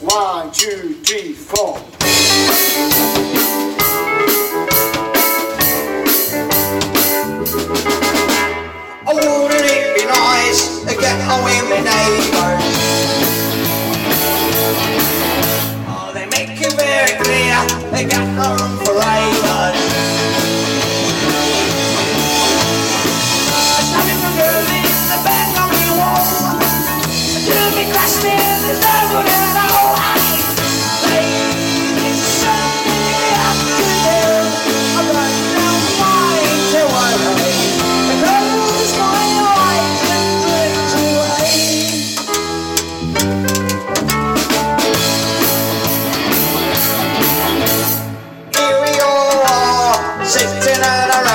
One, two, three, four. Oh, wouldn't it be nice to get on with my neighbours? Oh, they make it very clear they got no room for say, say, na,